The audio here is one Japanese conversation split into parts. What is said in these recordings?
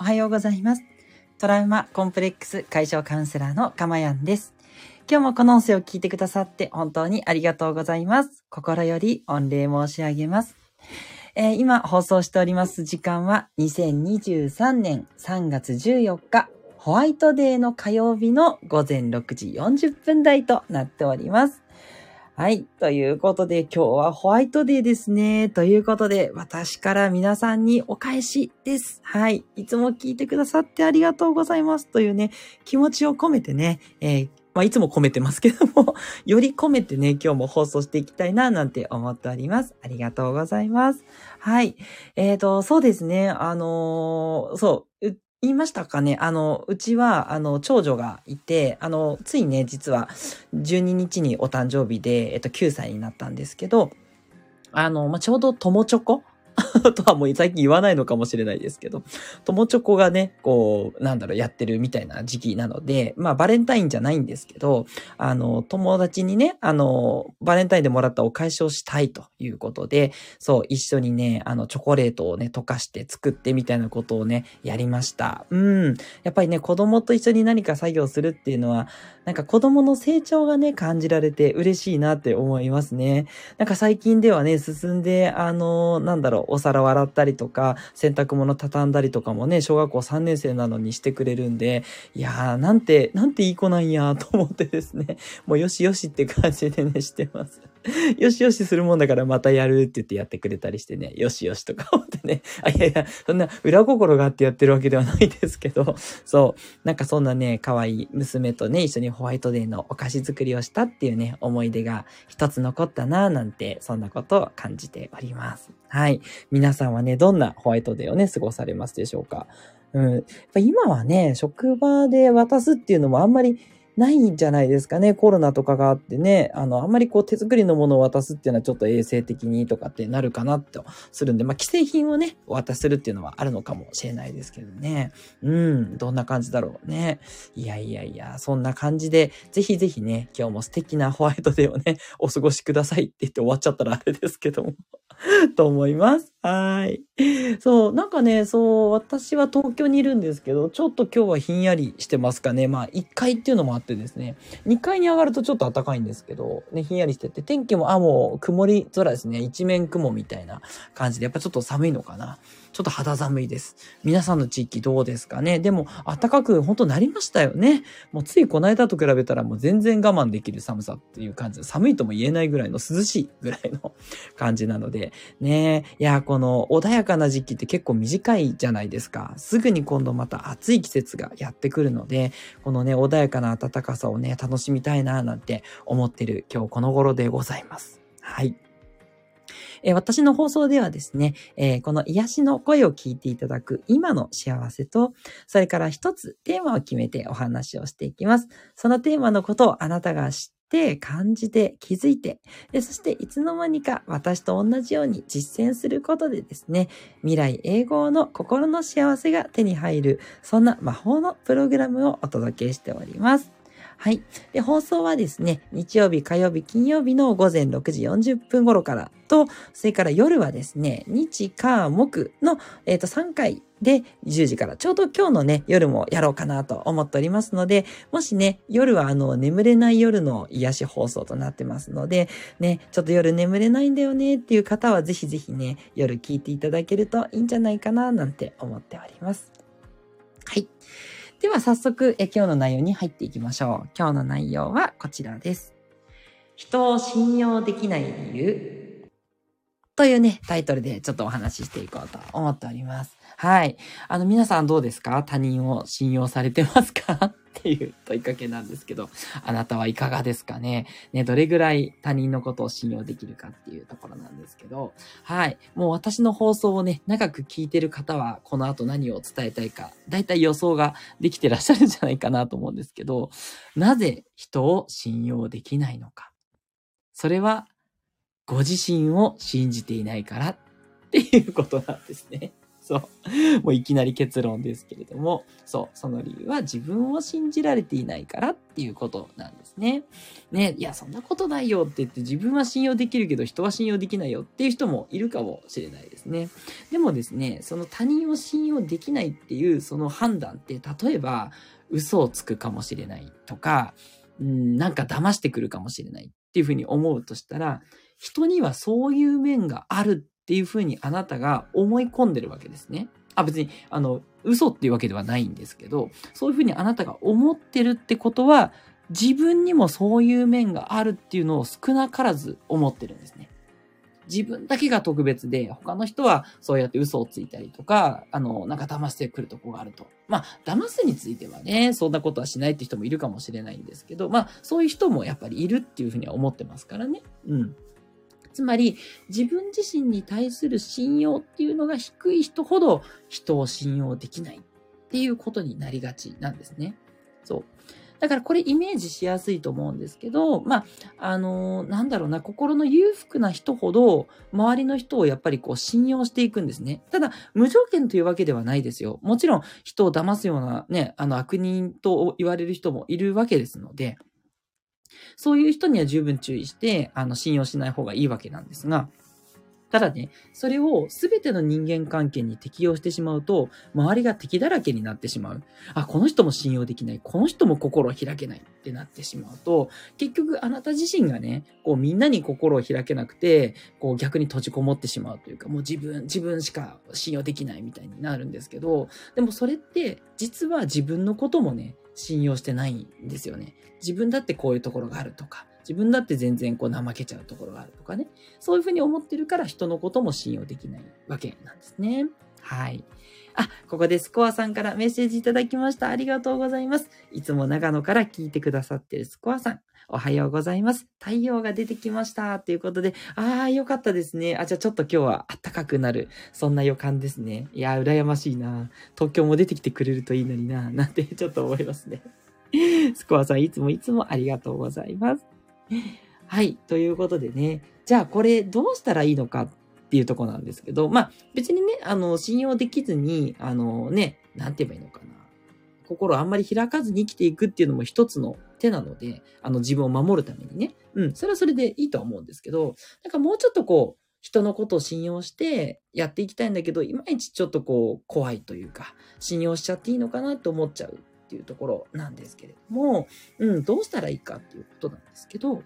おはようございます。トラウマコンプレックス解消カウンセラーのかまやんです。今日もこの音声を聞いてくださって本当にありがとうございます。心より御礼申し上げます。えー、今放送しております時間は2023年3月14日ホワイトデーの火曜日の午前6時40分台となっております。はい。ということで、今日はホワイトデーですね。ということで、私から皆さんにお返しです。はい。いつも聞いてくださってありがとうございます。というね、気持ちを込めてね、えー、まあ、いつも込めてますけども、より込めてね、今日も放送していきたいな、なんて思っております。ありがとうございます。はい。えっ、ー、と、そうですね。あのー、そう、言いましたかね？あの、うちは、あの、長女がいて、あの、ついね、実は、12日にお誕生日で、えっと、9歳になったんですけど、あの、まあ、ちょうど友チョコ とはもう最近言わないのかもしれないですけど、友チョコがね、こう、なんだろう、やってるみたいな時期なので、まあバレンタインじゃないんですけど、あの、友達にね、あの、バレンタインでもらったお返しをしたいということで、そう、一緒にね、あの、チョコレートをね、溶かして作ってみたいなことをね、やりました。うん。やっぱりね、子供と一緒に何か作業するっていうのは、なんか子供の成長がね、感じられて嬉しいなって思いますね。なんか最近ではね、進んで、あの、なんだろう、お皿を洗ったりとか、洗濯物畳んだりとかもね、小学校3年生なのにしてくれるんで、いやー、なんて、なんていい子なんや、と思ってですね、もうよしよしって感じでね、してます。よしよしするもんだからまたやるって言ってやってくれたりしてね、よしよしとか思ってね、あ、いやいや、そんな裏心があってやってるわけではないですけど、そう、なんかそんなね、可愛い娘とね、一緒にホワイトデーのお菓子作りをしたっていうね、思い出が一つ残ったなぁなんて、そんなことを感じております。はい。皆さんはね、どんなホワイトデーをね、過ごされますでしょうか？うん。やっぱ今はね、職場で渡すっていうのもあんまりないんじゃないですかね。コロナとかがあってね、あの、あんまりこう手作りのものを渡すっていうのはちょっと衛生的にとかってなるかなとするんで、まあ、既製品をね、お渡しするっていうのはあるのかもしれないですけどね。うん、どんな感じだろうね。いやいやいや、そんな感じで、ぜひぜひね、今日も素敵なホワイトデーをね、お過ごしくださいって言って終わっちゃったらあれですけども。と思います。はい。そう、なんかね、そう、私は東京にいるんですけど、ちょっと今日はひんやりしてますかね。まあ、1階っていうのもあってですね、2階に上がるとちょっと暖かいんですけど、ね、ひんやりしてて、天気も、あ、もう曇り空ですね。一面雲みたいな感じで、やっぱちょっと寒いのかな。ちょっと肌寒いです。皆さんの地域どうですかね？でも、暖かく本当なりましたよね。もうついこの間と比べたらもう全然我慢できる寒さっていう感じで、寒いとも言えないぐらいの涼しいぐらいの感じなので、ねいや、この穏やかな時期って結構短いじゃないですか。すぐに今度また暑い季節がやってくるので、このね、穏やかな暖かさをね、楽しみたいななんて思ってる今日この頃でございます。はい。えー、私の放送ではですね、えー、この癒しの声を聞いていただく今の幸せと、それから一つテーマを決めてお話をしていきます。そのテーマのことをあなたが知って感じて気づいてで、そしていつの間にか私と同じように実践することでですね、未来永劫の心の幸せが手に入る、そんな魔法のプログラムをお届けしております。はい。で、放送はですね、日曜日、火曜日、金曜日の午前6時40分頃からと、それから夜はですね、日、火、木の、えっ、ー、と、3回で10時から、ちょうど今日のね、夜もやろうかなと思っておりますので、もしね、夜はあの、眠れない夜の癒し放送となってますので、ね、ちょっと夜眠れないんだよねっていう方はぜひぜひね、夜聞いていただけるといいんじゃないかななんて思っております。はい。では早速え今日の内容に入っていきましょう。今日の内容はこちらです。人を信用できない理由というね、タイトルでちょっとお話ししていこうと思っております。はい。あの、皆さんどうですか？他人を信用されてますか？っていう問いかけなんですけど、あなたはいかがですかね？ね、どれぐらい他人のことを信用できるかっていうところなんですけど、はい。もう私の放送をね、長く聞いてる方は、この後何を伝えたいか、だいたい予想ができてらっしゃるんじゃないかなと思うんですけど、なぜ人を信用できないのか。それは、ご自身を信じていないからっていうことなんですね。そう。もういきなり結論ですけれども、そう。その理由は自分を信じられていないからっていうことなんですね。ね、いや、そんなことないよって言って自分は信用できるけど人は信用できないよっていう人もいるかもしれないですね。でもですね、その他人を信用できないっていうその判断って、例えば嘘をつくかもしれないとか、うん、なんか騙してくるかもしれないっていうふうに思うとしたら、人にはそういう面があるっていうふうにあなたが思い込んでるわけですね。あ、別に、あの、嘘っていうわけではないんですけど、そういうふうにあなたが思ってるってことは、自分にもそういう面があるっていうのを少なからず思ってるんですね。自分だけが特別で、他の人はそうやって嘘をついたりとか、あの、なんか騙してくるとこがあると。まあ、騙すについてはね、そんなことはしないって人もいるかもしれないんですけど、まあ、そういう人もやっぱりいるっていうふうには思ってますからね。うん。つまり、自分自身に対する信用っていうのが低い人ほど人を信用できないっていうことになりがちなんですね。そう。だからこれイメージしやすいと思うんですけど、まあ、あのー、なんだろうな、心の裕福な人ほど、周りの人をやっぱりこう信用していくんですね。ただ、無条件というわけではないですよ。もちろん、人を騙すようなね、あの悪人と言われる人もいるわけですので、そういう人には十分注意して、あの、信用しない方がいいわけなんですが、ただね、それを全ての人間関係に適用してしまうと、周りが敵だらけになってしまう。あ、この人も信用できない。この人も心を開けないってなってしまうと、結局あなた自身がね、こうみんなに心を開けなくて、こう逆に閉じこもってしまうというか、もう自分、自分しか信用できないみたいになるんですけど、でもそれって実は自分のこともね、信用してないんですよね。自分だってこういうところがあるとか、自分だって全然こう怠けちゃうところがあるとかね。そういうふうに思ってるから人のことも信用できないわけなんですね。はい。あ、ここでスコアさんからメッセージいただきました。ありがとうございます。いつも長野から聞いてくださってるスコアさん。おはようございます。太陽が出てきました。ということで、ああ、よかったですね。あ、じゃあちょっと今日は暖かくなる。そんな予感ですね。いや、羨ましいな。東京も出てきてくれるといいのにな。なんてちょっと思いますね。スコアさん、いつもいつもありがとうございます。はい。ということでね。じゃあこれどうしたらいいのかっっていうとこなんですけど、まあ別にね、あの、信用できずに、あのね、なんて言えばいいのかな。心あんまり開かずに生きていくっていうのも一つの手なので、あの自分を守るためにね。うん、それはそれでいいとは思うんですけど、なんかもうちょっとこう、人のことを信用してやっていきたいんだけど、いまいちちょっとこう、怖いというか、信用しちゃっていいのかなって思っちゃうっていうところなんですけれども、うん、どうしたらいいかっていうことなんですけど、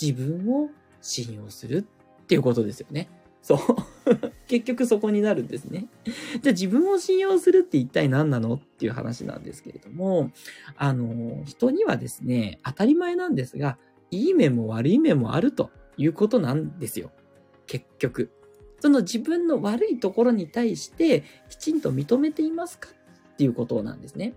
自分を信用するっていうことですよね。そう。結局そこになるんですね。じゃあ自分を信用するって一体何なのっていう話なんですけれども、あの、人にはですね、当たり前なんですが、いい面も悪い面もあるということなんですよ。結局。その自分の悪いところに対してきちんと認めていますかっていうことなんですね。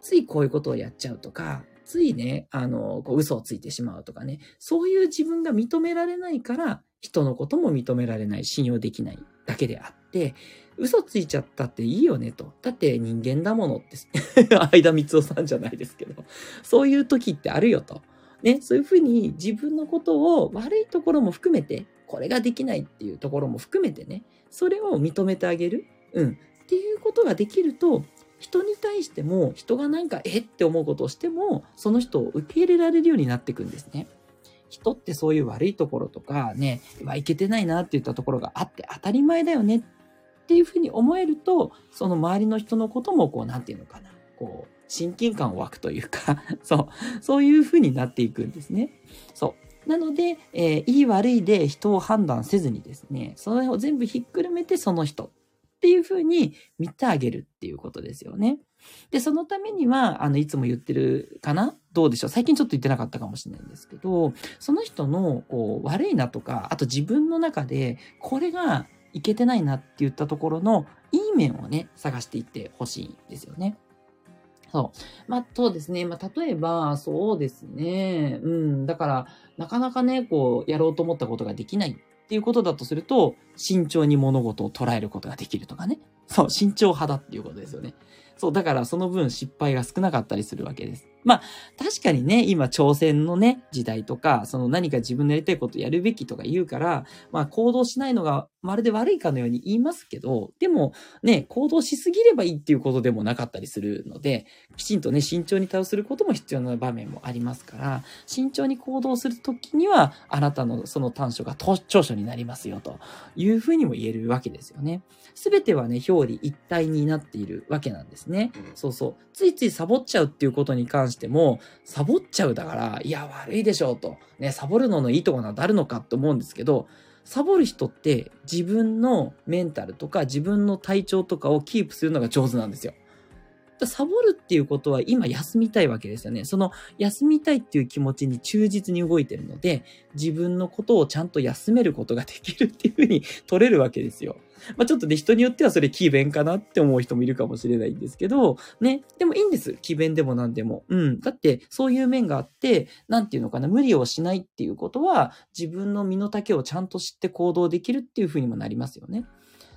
ついこういうことをやっちゃうとか、ついね、あの、こう嘘をついてしまうとかね、そういう自分が認められないから、人のことも認められない、信用できないだけであって、嘘ついちゃったっていいよねと。だって人間だものって、相田光夫さんじゃないですけど、そういう時ってあるよと。ね、そういうふうに自分のことを悪いところも含めて、これができないっていうところも含めてね、それを認めてあげる。うん。っていうことができると、人に対しても人がなんかえ？って思うことをしてもその人を受け入れられるようになっていくんですね。人ってそういう悪いところとかね、はいけてないなって言ったところがあって当たり前だよねっていうふうに思えると、その周りの人のこともこう、なんていうのかな、こう、親近感を湧くというか そう、そういうふうになっていくんですね。そう。なので、えー、いい悪いで人を判断せずにですね、それを全部ひっくるめてその人っていうふうに見てあげるっていうことですよね。で、そのためには、あの、いつも言ってるかな？どうでしょう最近ちょっと言ってなかったかもしれないんですけど、その人の、こう、悪いなとか、あと自分の中で、これがいけてないなって言ったところの、いい面をね、探していってほしいんですよね。そう。まあ、そうですね。まあ、例えば、そうですね。うん。だから、なかなかね、こう、やろうと思ったことができないっていうことだとすると、慎重に物事を捉えることができるとかね。そう、慎重派だっていうことですよね。そう、だからその分失敗が少なかったりするわけです。まあ、確かにね、今挑戦のね、時代とか、その何か自分のやりたいことやるべきとか言うから、まあ行動しないのがまるで悪いかのように言いますけど、でもね、行動しすぎればいいっていうことでもなかったりするので、きちんとね、慎重に対応することも必要な場面もありますから、慎重に行動するときには、あなたのその短所が長所になりますよというふうにも言えるわけですよね。すべてはね、表裏一体になっているわけなんですね。そうそう。ついついサボっちゃうっていうことに関しても、サボっちゃうだから、いや、悪いでしょうと。ね、サボるののいいところはあるのかって思うんですけど、サボる人って自分のメンタルとか自分の体調とかをキープするのが上手なんですよ。サボるっていうことは今休みたいわけですよね。その休みたいっていう気持ちに忠実に動いてるので、自分のことをちゃんと休めることができるっていうふうに取れるわけですよ。まあちょっとね、人によってはそれ奇弁かなって思う人もいるかもしれないんですけど、ね、でもいいんです。奇弁でも何でも。うん。だってそういう面があって、なんていうのかな、無理をしないっていうことは、自分の身の丈をちゃんと知って行動できるっていうふうにもなりますよね。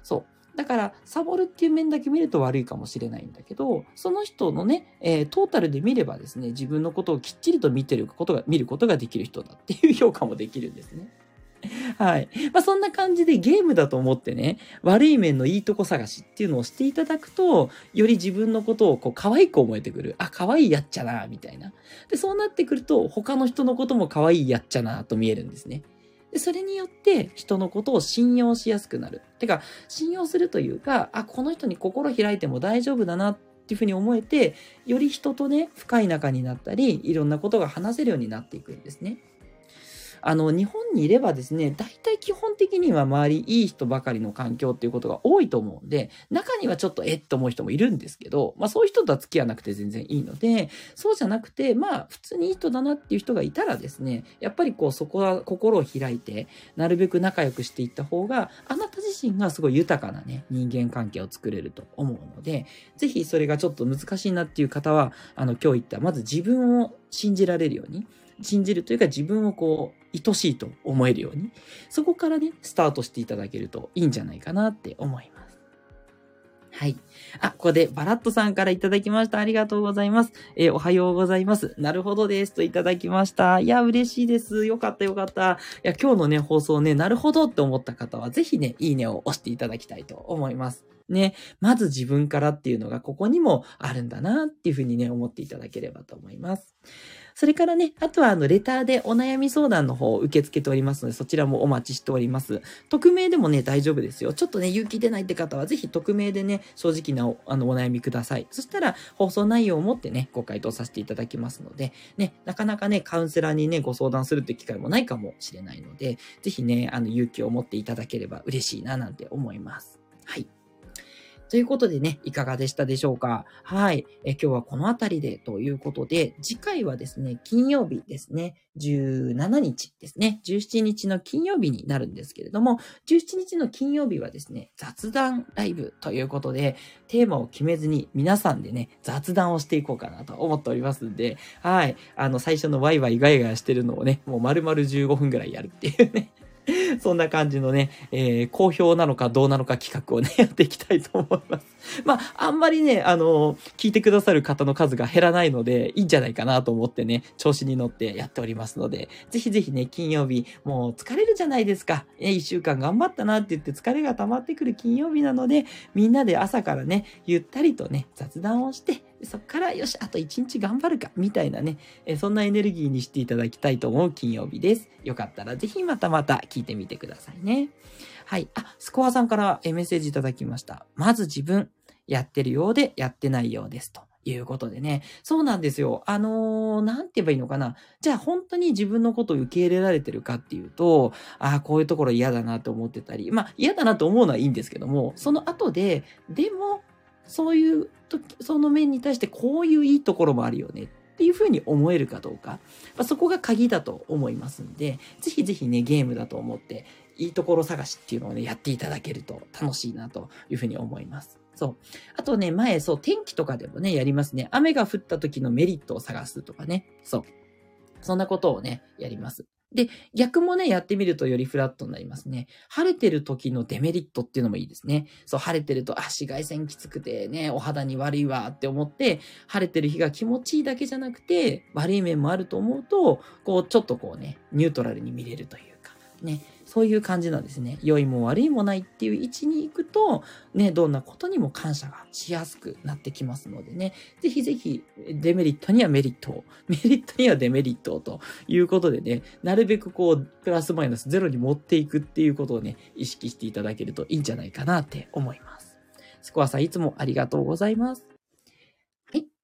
そう。だから、サボるっていう面だけ見ると悪いかもしれないんだけど、その人のね、えー、トータルで見ればですね、自分のことをきっちりと見てることが、見ることができる人だっていう評価もできるんですね。はい。まあ、そんな感じでゲームだと思ってね、悪い面のいいとこ探しっていうのをしていただくと、より自分のことをこう可愛く思えてくる。あ、可愛いやっちゃな、みたいな。で、そうなってくると、他の人のことも可愛いやっちゃな、と見えるんですね。で、それによって人のことを信用しやすくなる。てか、信用するというか、あ、この人に心開いても大丈夫だなっていうふうに思えて、より人とね、深い仲になったり、いろんなことが話せるようになっていくんですね。あの、日本にいればですね、大体基本的には周りいい人ばかりの環境っていうことが多いと思うんで、中にはちょっとえっと思う人もいるんですけど、まあそういう人とは付き合わなくて全然いいので、そうじゃなくて、まあ普通にいい人だなっていう人がいたらですね、やっぱりこうそこは心を開いて、なるべく仲良くしていった方が、あなた自身がすごい豊かなね、人間関係を作れると思うので、ぜひそれがちょっと難しいなっていう方は、あの今日言ったまず自分を信じられるように、信じるというか自分をこう、愛しいと思えるように、そこからね、スタートしていただけるといいんじゃないかなって思います。はい。あ、ここでバラットさんからいただきました。ありがとうございます。えー、おはようございます。なるほどです。といただきました。いや、嬉しいです。よかったよかった。いや、今日のね、放送ね、なるほどって思った方は、ぜひね、いいねを押していただきたいと思います。ね、まず自分からっていうのがここにもあるんだなっていうふうにね、思っていただければと思います。それからね、あとはあの、レターでお悩み相談の方を受け付けておりますので、そちらもお待ちしております。匿名でもね、大丈夫ですよ。ちょっとね、勇気出ないって方は、ぜひ匿名でね、正直なおあのお悩みください。そしたら、放送内容をもってね、ご回答させていただきますので、ね、なかなかね、カウンセラーにね、ご相談するって機会もないかもしれないので、ぜひね、あの、勇気を持っていただければ嬉しいな、なんて思います。はい。ということでね、いかがでしたでしょうか？はい。え今日はこの辺りでということで、次回はですね、金曜日ですね、17日ですね、17日の金曜日になるんですけれども、17日の金曜日はですね、雑談ライブということで、テーマを決めずに皆さんでね、雑談をしていこうかなと思っておりますんで、はい。あの、最初のワイワイガヤガヤしてるのをね、もう丸々15分ぐらいやるっていうね。そんな感じのね、えー、好評なのかどうなのか企画をね、やっていきたいと思います。まあ、あんまりね、あの、聞いてくださる方の数が減らないので、いいんじゃないかなと思ってね、調子に乗ってやっておりますので、ぜひぜひね、金曜日、もう疲れるじゃないですか。え、一週間頑張ったなって言って疲れが溜まってくる金曜日なので、みんなで朝からね、ゆったりとね、雑談をして、そっからよし、あと一日頑張るか、みたいなね、えそんなエネルギーにしていただきたいと思う金曜日です。よかったらぜひまたまた聞いてみてくださいね。はい。あ、スコアさんからメッセージいただきました。まず自分、やってるようでやってないようですと。いうことでね。そうなんですよ。あのー、なんて言えばいいのかな。じゃあ本当に自分のことを受け入れられてるかっていうと、ああ、こういうところ嫌だなと思ってたり、まあ嫌だなと思うのはいいんですけども、その後で、でも、そういう時、その面に対してこういういいところもあるよねっていうふうに思えるかどうか。まあ、そこが鍵だと思いますんで、ぜひぜひね、ゲームだと思って、いいところ探しっていうのをね、やっていただけると楽しいなというふうに思います。そう。あとね、前、そう、天気とかでもね、やりますね。雨が降った時のメリットを探すとかね。そう。そんなことをね、やります。で、逆もね、やってみるとよりフラットになりますね。晴れてる時のデメリットっていうのもいいですね。そう、晴れてると、あ、紫外線きつくてね、お肌に悪いわって思って、晴れてる日が気持ちいいだけじゃなくて、悪い面もあると思うと、こう、ちょっとこうね、ニュートラルに見れるというか、ね、そういう感じなんですね。良いも悪いもないっていう位置に行くと、ね、どんなことにも感謝がしやすくなってきますのでね、ぜひぜひ、デメリットにはメリットを、メリットにはデメリットをということでね、なるべくこう、プラスマイナスゼロに持っていくっていうことをね、意識していただけるといいんじゃないかなって思います。スコアさんいつもありがとうございます。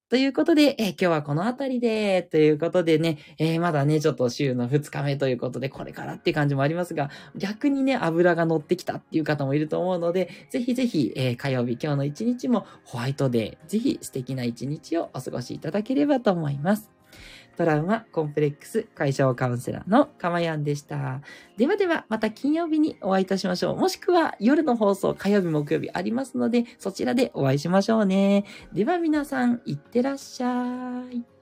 ということで、えー、今日はこのあたりで、ということでね、えー、まだね、ちょっと週の2日目ということで、これからって感じもありますが、逆にね、油が乗ってきたっていう方もいると思うので、ぜひぜひ、えー、火曜日今日の一日もホワイトデー、ぜひ素敵な一日をお過ごしいただければと思います。トラウマコンプレックス解消カウンセラーのかまやんでした。ではでは、また金曜日にお会いいたしましょう。もしくは夜の放送、火曜日、木曜日ありますので、そちらでお会いしましょうね。では皆さん、いってらっしゃい。